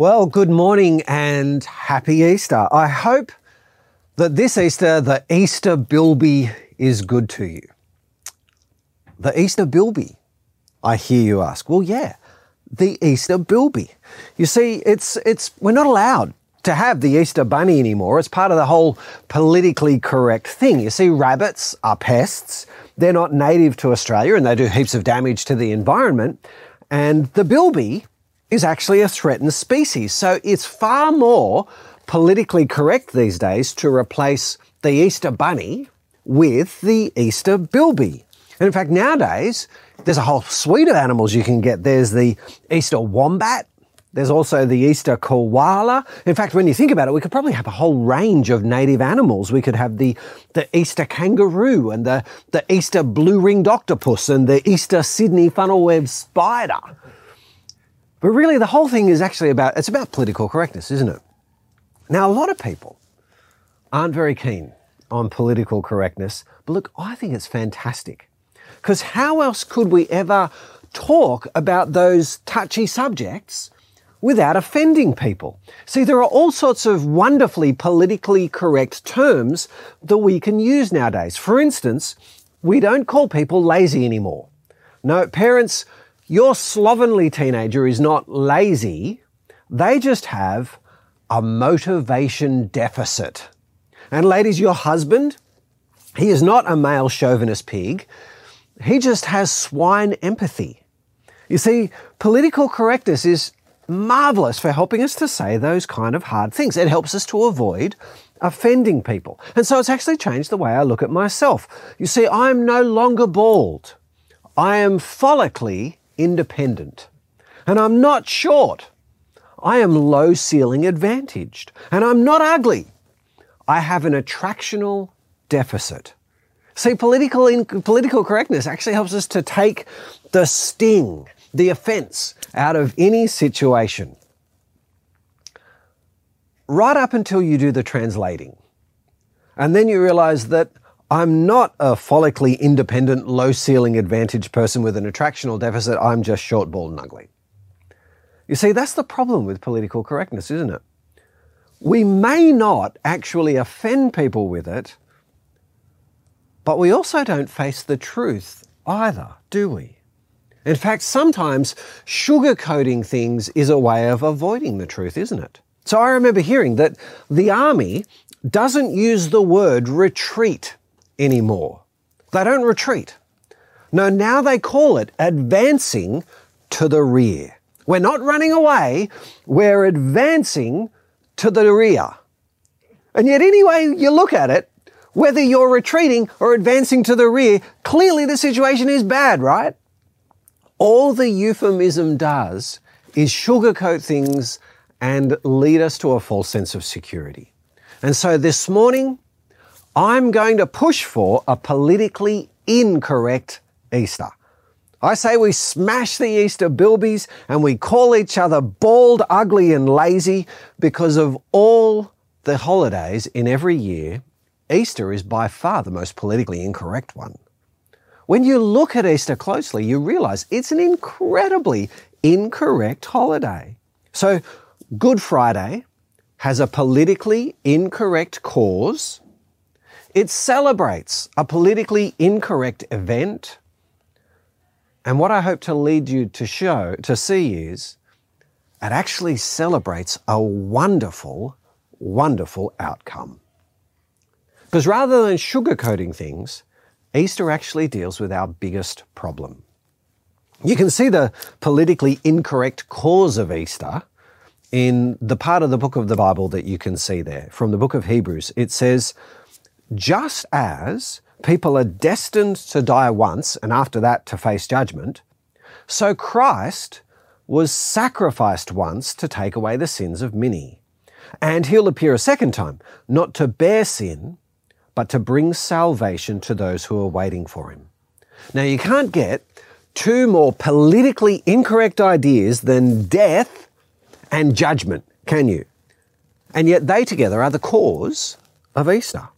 Well, good morning and happy Easter. I hope that this Easter, the Easter Bilby is good to you. The Easter Bilby, I hear you ask. Well, yeah, the Easter Bilby. You see, it's, it's, we're not allowed to have the Easter bunny anymore. It's part of the whole politically correct thing. You see, rabbits are pests. They're not native to Australia and they do heaps of damage to the environment. And the bilby is actually a threatened species. So it's far more politically correct these days to replace the Easter bunny with the Easter bilby. And in fact, nowadays, there's a whole suite of animals you can get. There's the Easter wombat. There's also the Easter koala. In fact, when you think about it, we could probably have a whole range of native animals. We could have the, the Easter kangaroo and the, the Easter blue-ringed octopus and the Easter Sydney funnel-web spider. But really, the whole thing is actually about, it's about political correctness, isn't it? Now, a lot of people aren't very keen on political correctness, but look, I think it's fantastic. Because how else could we ever talk about those touchy subjects without offending people? See, there are all sorts of wonderfully politically correct terms that we can use nowadays. For instance, we don't call people lazy anymore. No, parents your slovenly teenager is not lazy, they just have a motivation deficit. And ladies, your husband, he is not a male chauvinist pig. He just has swine empathy. You see, political correctness is marvelous for helping us to say those kind of hard things. It helps us to avoid offending people. And so it's actually changed the way I look at myself. You see, I'm no longer bald. I am follically independent. And I'm not short. I am low ceiling advantaged. And I'm not ugly. I have an attractional deficit. See, political, in, political correctness actually helps us to take the sting, the offense out of any situation. Right up until you do the translating. And then you realize that I'm not a follically independent, low ceiling advantage person with an attractional deficit. I'm just short, bald, and ugly. You see, that's the problem with political correctness, isn't it? We may not actually offend people with it, but we also don't face the truth either, do we? In fact, sometimes sugarcoating things is a way of avoiding the truth, isn't it? So I remember hearing that the army doesn't use the word retreat anymore. They don't retreat. No, now they call it advancing to the rear. We're not running away, we're advancing to the rear. And yet, any way you look at it, whether you're retreating or advancing to the rear, clearly the situation is bad, right? All the euphemism does is sugarcoat things and lead us to a false sense of security. And so this morning, I'm going to push for a politically incorrect Easter. I say we smash the Easter bilbies and we call each other bald, ugly, and lazy because of all the holidays in every year. Easter is by far the most politically incorrect one. When you look at Easter closely, you realize it's an incredibly incorrect holiday. So, Good Friday has a politically incorrect cause it celebrates a politically incorrect event. And what I hope to lead you to show, to see is, it actually celebrates a wonderful, wonderful outcome. Because rather than sugarcoating things, Easter actually deals with our biggest problem. You can see the politically incorrect cause of Easter in the part of the book of the Bible that you can see there. From the book of Hebrews, it says, just as people are destined to die once and after that to face judgment, so Christ was sacrificed once to take away the sins of many. And he'll appear a second time, not to bear sin, but to bring salvation to those who are waiting for him. Now, you can't get two more politically incorrect ideas than death and judgment, can you? And yet they together are the cause of Easter.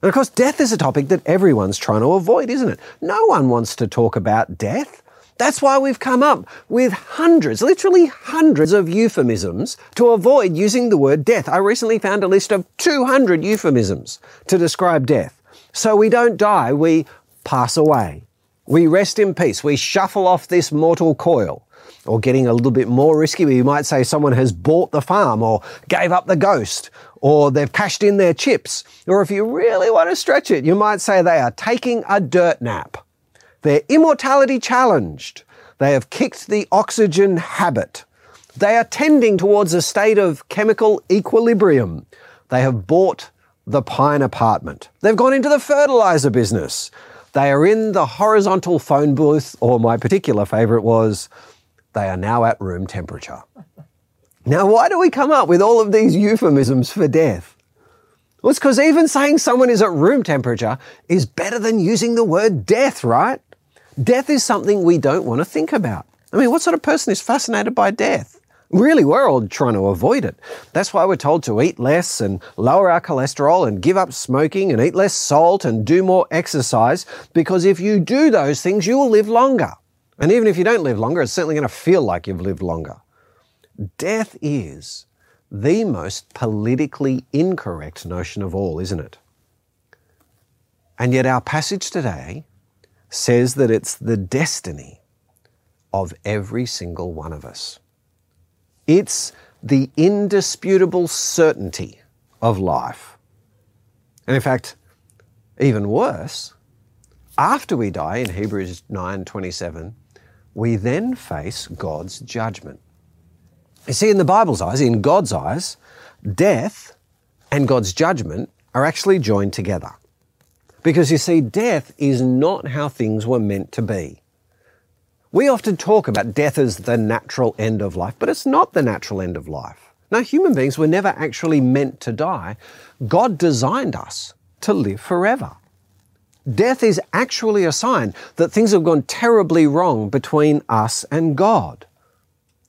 And of course, death is a topic that everyone's trying to avoid, isn't it? No one wants to talk about death. That's why we've come up with hundreds, literally hundreds of euphemisms to avoid using the word death. I recently found a list of 200 euphemisms to describe death. So we don't die, we pass away. We rest in peace. We shuffle off this mortal coil. Or getting a little bit more risky, we might say someone has bought the farm or gave up the ghost or they've cashed in their chips. Or if you really want to stretch it, you might say they are taking a dirt nap. They're immortality challenged. They have kicked the oxygen habit. They are tending towards a state of chemical equilibrium. They have bought the pine apartment. They've gone into the fertilizer business. They are in the horizontal phone booth, or my particular favorite was, they are now at room temperature. Now, why do we come up with all of these euphemisms for death? Well, it's because even saying someone is at room temperature is better than using the word death, right? Death is something we don't want to think about. I mean, what sort of person is fascinated by death? Really, we're all trying to avoid it. That's why we're told to eat less and lower our cholesterol and give up smoking and eat less salt and do more exercise because if you do those things, you will live longer. And even if you don't live longer, it's certainly going to feel like you've lived longer. Death is the most politically incorrect notion of all, isn't it? And yet, our passage today says that it's the destiny of every single one of us. It's the indisputable certainty of life. And in fact, even worse, after we die in Hebrews 9:27, we then face God's judgment. You see, in the Bible's eyes, in God's eyes, death and God's judgment are actually joined together. Because you see, death is not how things were meant to be. We often talk about death as the natural end of life, but it's not the natural end of life. No, human beings were never actually meant to die. God designed us to live forever. Death is actually a sign that things have gone terribly wrong between us and God.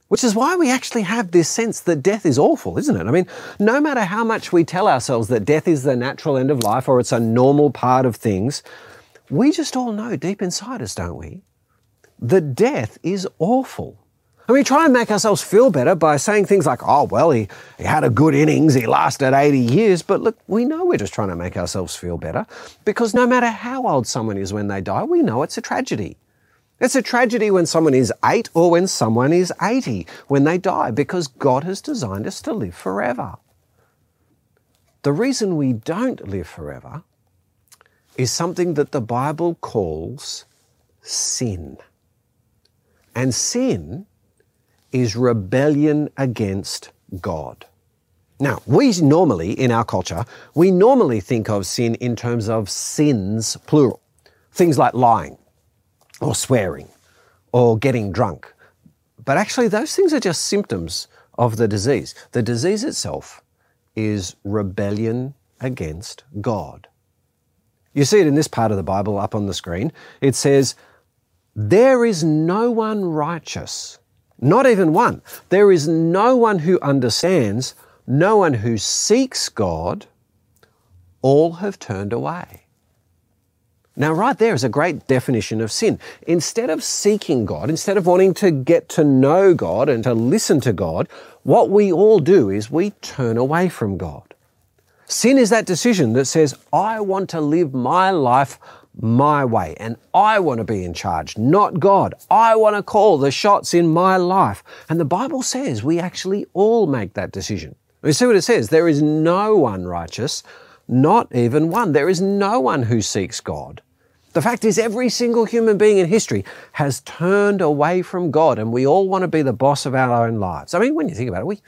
Which is why we actually have this sense that death is awful, isn't it? I mean, no matter how much we tell ourselves that death is the natural end of life or it's a normal part of things, we just all know deep inside us, don't we? That death is awful. And we try and make ourselves feel better by saying things like, oh, well, he, he had a good innings, he lasted 80 years. But look, we know we're just trying to make ourselves feel better because no matter how old someone is when they die, we know it's a tragedy. It's a tragedy when someone is eight or when someone is 80 when they die because God has designed us to live forever. The reason we don't live forever is something that the Bible calls sin. And sin is rebellion against God. Now, we normally, in our culture, we normally think of sin in terms of sins, plural. Things like lying, or swearing or getting drunk. But actually, those things are just symptoms of the disease. The disease itself is rebellion against God. You see it in this part of the Bible up on the screen. It says, There is no one righteous, not even one. There is no one who understands, no one who seeks God. All have turned away. Now, right there is a great definition of sin. Instead of seeking God, instead of wanting to get to know God and to listen to God, what we all do is we turn away from God. Sin is that decision that says, I want to live my life my way and I want to be in charge, not God. I want to call the shots in my life. And the Bible says we actually all make that decision. You see what it says? There is no one righteous, not even one. There is no one who seeks God. The fact is, every single human being in history has turned away from God, and we all want to be the boss of our own lives. I mean, when you think about it, we,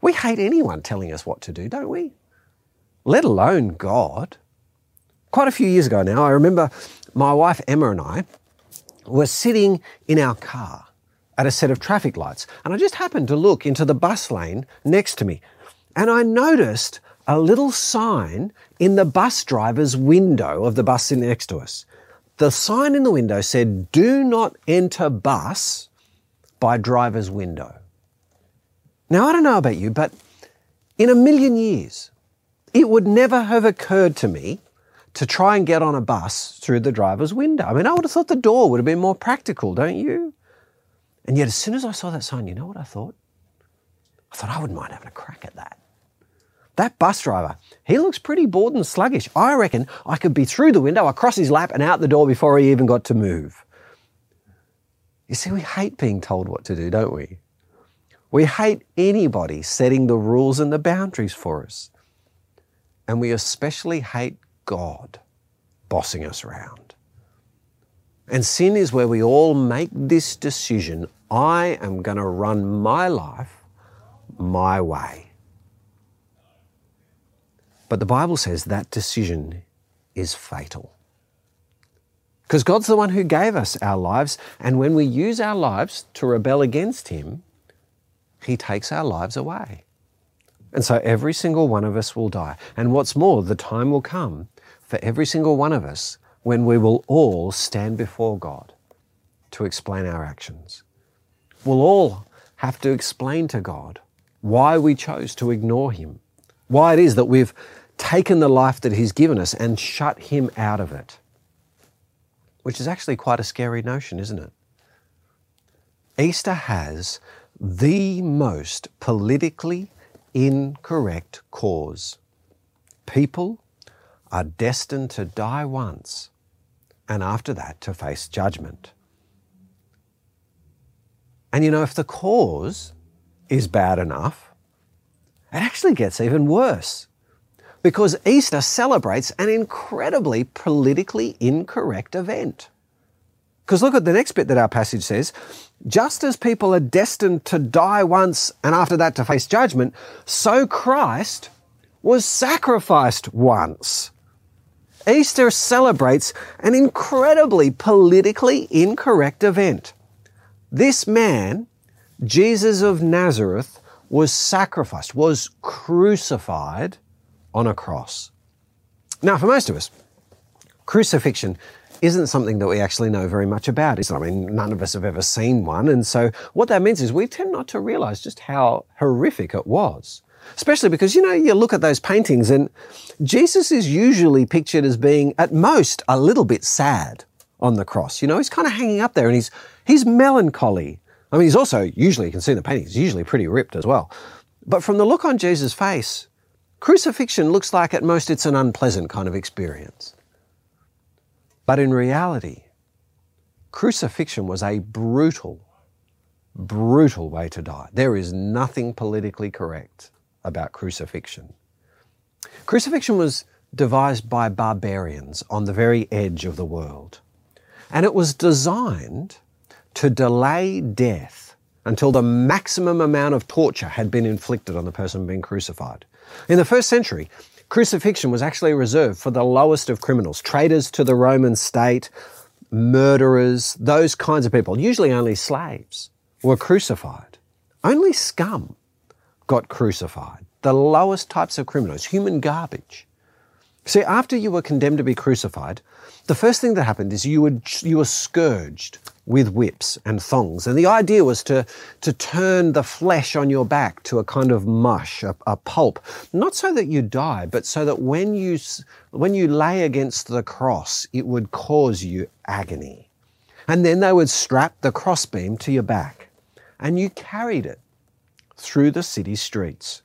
we hate anyone telling us what to do, don't we? Let alone God. Quite a few years ago now, I remember my wife Emma and I were sitting in our car at a set of traffic lights, and I just happened to look into the bus lane next to me, and I noticed a little sign in the bus driver's window of the bus sitting next to us. The sign in the window said, Do not enter bus by driver's window. Now, I don't know about you, but in a million years, it would never have occurred to me to try and get on a bus through the driver's window. I mean, I would have thought the door would have been more practical, don't you? And yet, as soon as I saw that sign, you know what I thought? I thought I wouldn't mind having a crack at that. That bus driver, he looks pretty bored and sluggish. I reckon I could be through the window, across his lap, and out the door before he even got to move. You see, we hate being told what to do, don't we? We hate anybody setting the rules and the boundaries for us. And we especially hate God bossing us around. And sin is where we all make this decision I am going to run my life my way. But the Bible says that decision is fatal. Because God's the one who gave us our lives, and when we use our lives to rebel against Him, He takes our lives away. And so every single one of us will die. And what's more, the time will come for every single one of us when we will all stand before God to explain our actions. We'll all have to explain to God why we chose to ignore Him, why it is that we've taken the life that He's given us and shut Him out of it. Which is actually quite a scary notion, isn't it? Easter has the most politically incorrect cause. People are destined to die once and after that to face judgment. And you know, if the cause is bad enough, it actually gets even worse. Because Easter celebrates an incredibly politically incorrect event. Because look at the next bit that our passage says just as people are destined to die once and after that to face judgment, so Christ was sacrificed once. Easter celebrates an incredibly politically incorrect event. This man Jesus of Nazareth was sacrificed, was crucified on a cross. Now, for most of us, crucifixion isn't something that we actually know very much about. I mean, none of us have ever seen one. And so what that means is we tend not to realize just how horrific it was. Especially because, you know, you look at those paintings and Jesus is usually pictured as being at most a little bit sad on the cross. You know, he's kind of hanging up there and he's, he's melancholy. I mean, he's also, usually, you can see in the painting, he's usually pretty ripped as well. But from the look on Jesus' face, crucifixion looks like at most it's an unpleasant kind of experience. But in reality, crucifixion was a brutal, brutal way to die. There is nothing politically correct about crucifixion. Crucifixion was devised by barbarians on the very edge of the world. And it was designed to delay death until the maximum amount of torture had been inflicted on the person being crucified. In the first century, crucifixion was actually reserved for the lowest of criminals, traitors to the Roman state, murderers, those kinds of people, usually only slaves, were crucified. Only scum got crucified, the lowest types of criminals, human garbage. See, after you were condemned to be crucified, the first thing that happened is you were, you were scourged with whips and thongs. And the idea was to, to turn the flesh on your back to a kind of mush, a, a pulp, not so that you die, but so that when you, when you lay against the cross, it would cause you agony. And then they would strap the crossbeam to your back, and you carried it through the city streets.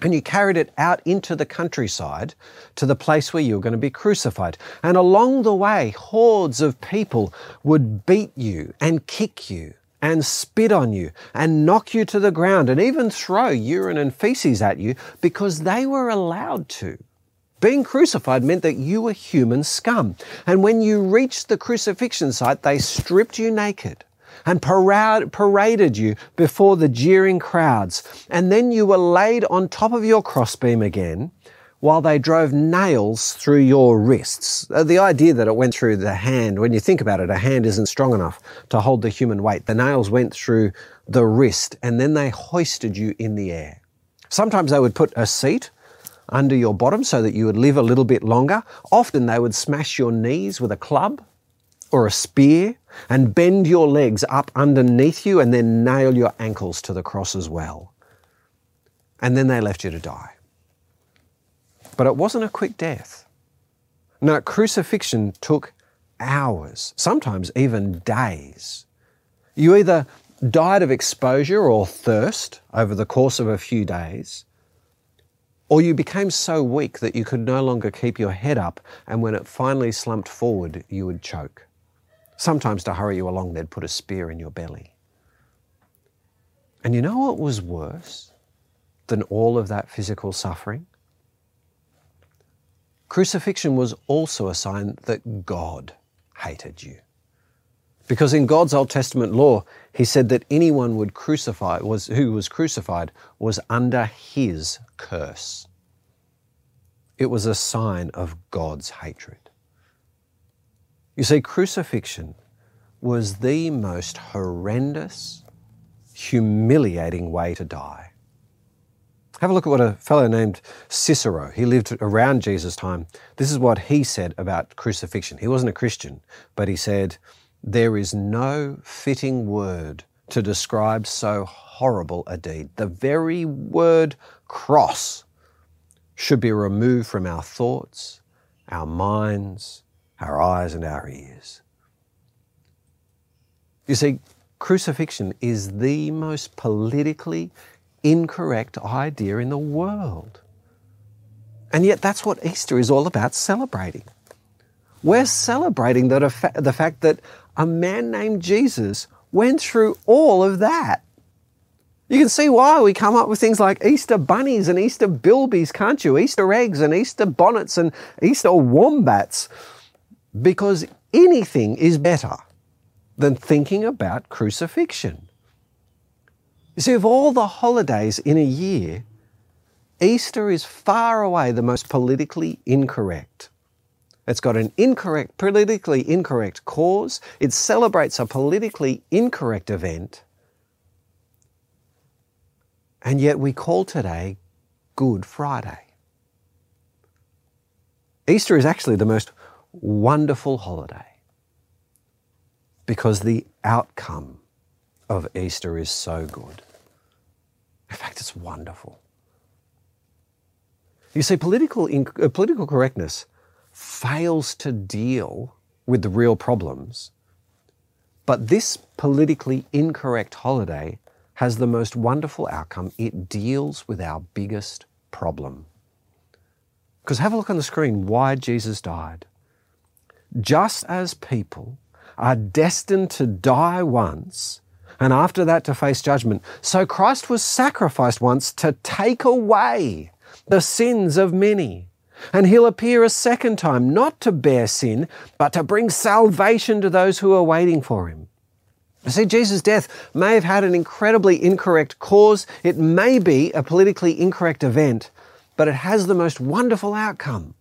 And you carried it out into the countryside to the place where you were going to be crucified. And along the way, hordes of people would beat you and kick you and spit on you and knock you to the ground and even throw urine and feces at you because they were allowed to. Being crucified meant that you were human scum. And when you reached the crucifixion site, they stripped you naked and paraded you before the jeering crowds. And then you were laid on top of your crossbeam again while they drove nails through your wrists. Uh, the idea that it went through the hand, when you think about it, a hand isn't strong enough to hold the human weight. The nails went through the wrist and then they hoisted you in the air. Sometimes they would put a seat under your bottom so that you would live a little bit longer. Often they would smash your knees with a club or a spear and bend your legs up underneath you and then nail your ankles to the cross as well. And then they left you to die. But it wasn't a quick death. No, crucifixion took hours, sometimes even days. You either died of exposure or thirst over the course of a few days, or you became so weak that you could no longer keep your head up, and when it finally slumped forward, you would choke. Sometimes, to hurry you along, they'd put a spear in your belly. And you know what was worse than all of that physical suffering? Crucifixion was also a sign that God hated you. Because in God's Old Testament law, he said that anyone would crucify was who was crucified was under his curse. It was a sign of God's hatred. You see, crucifixion was the most horrendous, humiliating way to die. Have a look at what a fellow named Cicero, he lived around Jesus' time. This is what he said about crucifixion. He wasn't a Christian, but he said, There is no fitting word to describe so horrible a deed. The very word cross should be removed from our thoughts, our minds, our eyes, and our ears. You see, crucifixion is the most politically incorrect idea in the world. And yet, that's what Easter is all about celebrating. We're celebrating the, the fact that a man named Jesus went through all of that. You can see why we come up with things like Easter bunnies and Easter bilbies, can't you? Easter eggs and Easter bonnets and Easter wombats. Because anything is better than thinking about crucifixion. You see, of all the holidays in a year, Easter is far away the most politically incorrect. It's got an incorrect, politically incorrect cause. It celebrates a politically incorrect event. And yet we call today Good Friday. Easter is actually the most wonderful holiday because the outcome of Easter is so good. In fact, it's wonderful. You see, political, uh, political correctness fails to deal with the real problems, but this politically incorrect holiday has the most wonderful outcome. It deals with our biggest problem. Because have a look on the screen why Jesus died. Just as people are destined to die once, and after that to face judgment. So Christ was sacrificed once to take away the sins of many. And he'll appear a second time, not to bear sin, but to bring salvation to those who are waiting for him. You see, Jesus' death may have had an incredibly incorrect cause. It may be a politically incorrect event, but it has the most wonderful outcome.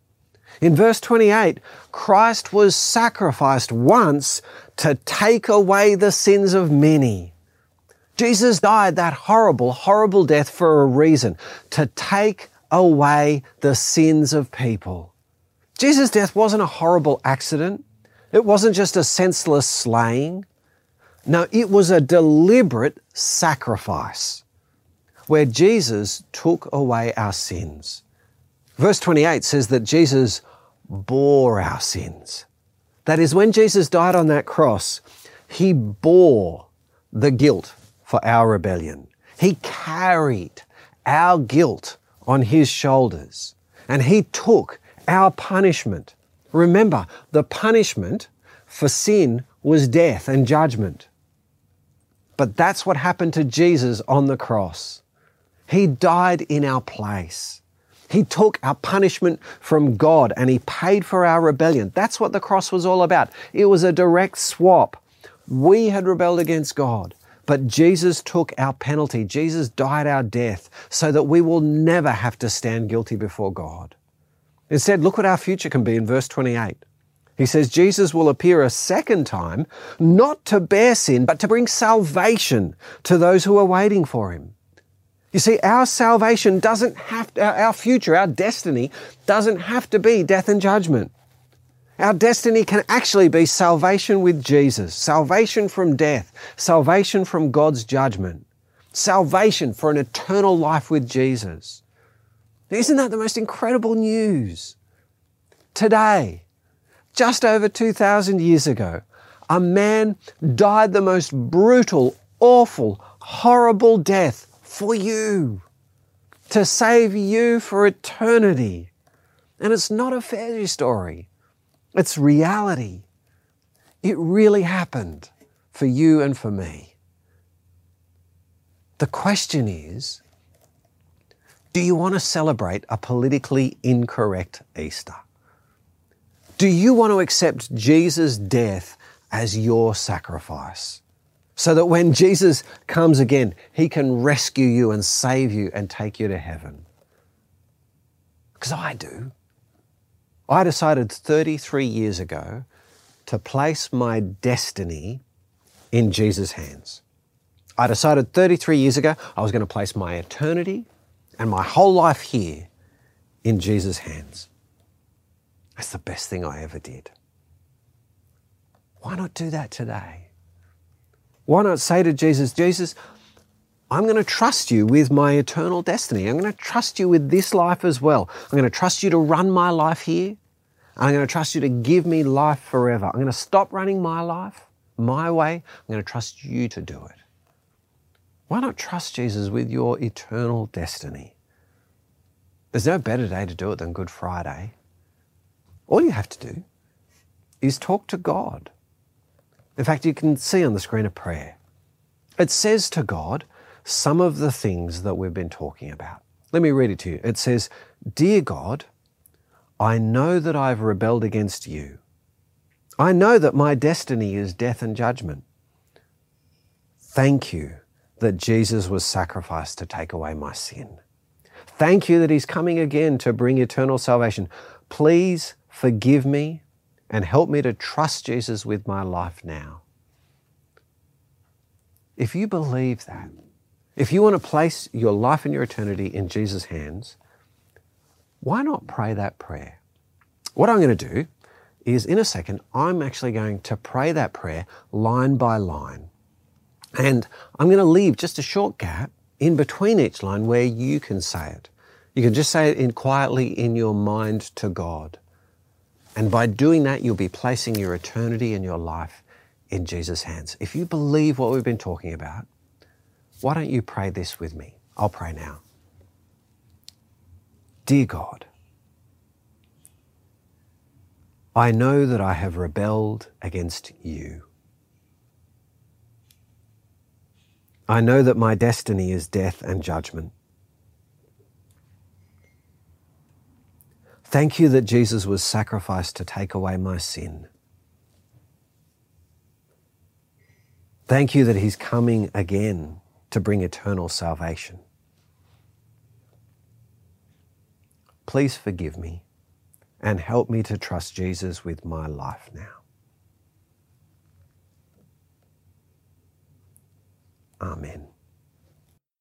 In verse 28, Christ was sacrificed once to take away the sins of many. Jesus died that horrible, horrible death for a reason to take away the sins of people. Jesus' death wasn't a horrible accident. It wasn't just a senseless slaying. No, it was a deliberate sacrifice where Jesus took away our sins. Verse 28 says that Jesus bore our sins. That is, when Jesus died on that cross, he bore the guilt for our rebellion. He carried our guilt on his shoulders and he took our punishment. Remember, the punishment for sin was death and judgment. But that's what happened to Jesus on the cross. He died in our place. He took our punishment from God and He paid for our rebellion. That's what the cross was all about. It was a direct swap. We had rebelled against God, but Jesus took our penalty. Jesus died our death so that we will never have to stand guilty before God. Instead, look what our future can be in verse 28. He says Jesus will appear a second time, not to bear sin, but to bring salvation to those who are waiting for him. You see, our salvation doesn't have to, our future, our destiny doesn't have to be death and judgment. Our destiny can actually be salvation with Jesus, salvation from death, salvation from God's judgment, salvation for an eternal life with Jesus. Isn't that the most incredible news? Today, just over 2,000 years ago, a man died the most brutal, awful, horrible death for you to save you for eternity. And it's not a fairy story, it's reality. It really happened for you and for me. The question is do you want to celebrate a politically incorrect Easter? Do you want to accept Jesus' death as your sacrifice? So that when Jesus comes again, he can rescue you and save you and take you to heaven. Because I do. I decided 33 years ago to place my destiny in Jesus' hands. I decided 33 years ago I was going to place my eternity and my whole life here in Jesus' hands. That's the best thing I ever did. Why not do that today? Why not say to Jesus, Jesus, I'm going to trust you with my eternal destiny. I'm going to trust you with this life as well. I'm going to trust you to run my life here. I'm going to trust you to give me life forever. I'm going to stop running my life my way. I'm going to trust you to do it. Why not trust Jesus with your eternal destiny? There's no better day to do it than Good Friday. All you have to do is talk to God. In fact, you can see on the screen a prayer. It says to God some of the things that we've been talking about. Let me read it to you. It says, Dear God, I know that I've rebelled against you. I know that my destiny is death and judgment. Thank you that Jesus was sacrificed to take away my sin. Thank you that He's coming again to bring eternal salvation. Please forgive me and help me to trust Jesus with my life now. If you believe that, if you want to place your life and your eternity in Jesus' hands, why not pray that prayer? What I'm going to do is in a second, I'm actually going to pray that prayer line by line. And I'm going to leave just a short gap in between each line where you can say it. You can just say it in quietly in your mind to God. And by doing that, you'll be placing your eternity and your life in Jesus' hands. If you believe what we've been talking about, why don't you pray this with me? I'll pray now. Dear God, I know that I have rebelled against you. I know that my destiny is death and judgment. Thank you that Jesus was sacrificed to take away my sin. Thank you that He's coming again to bring eternal salvation. Please forgive me and help me to trust Jesus with my life now. Amen.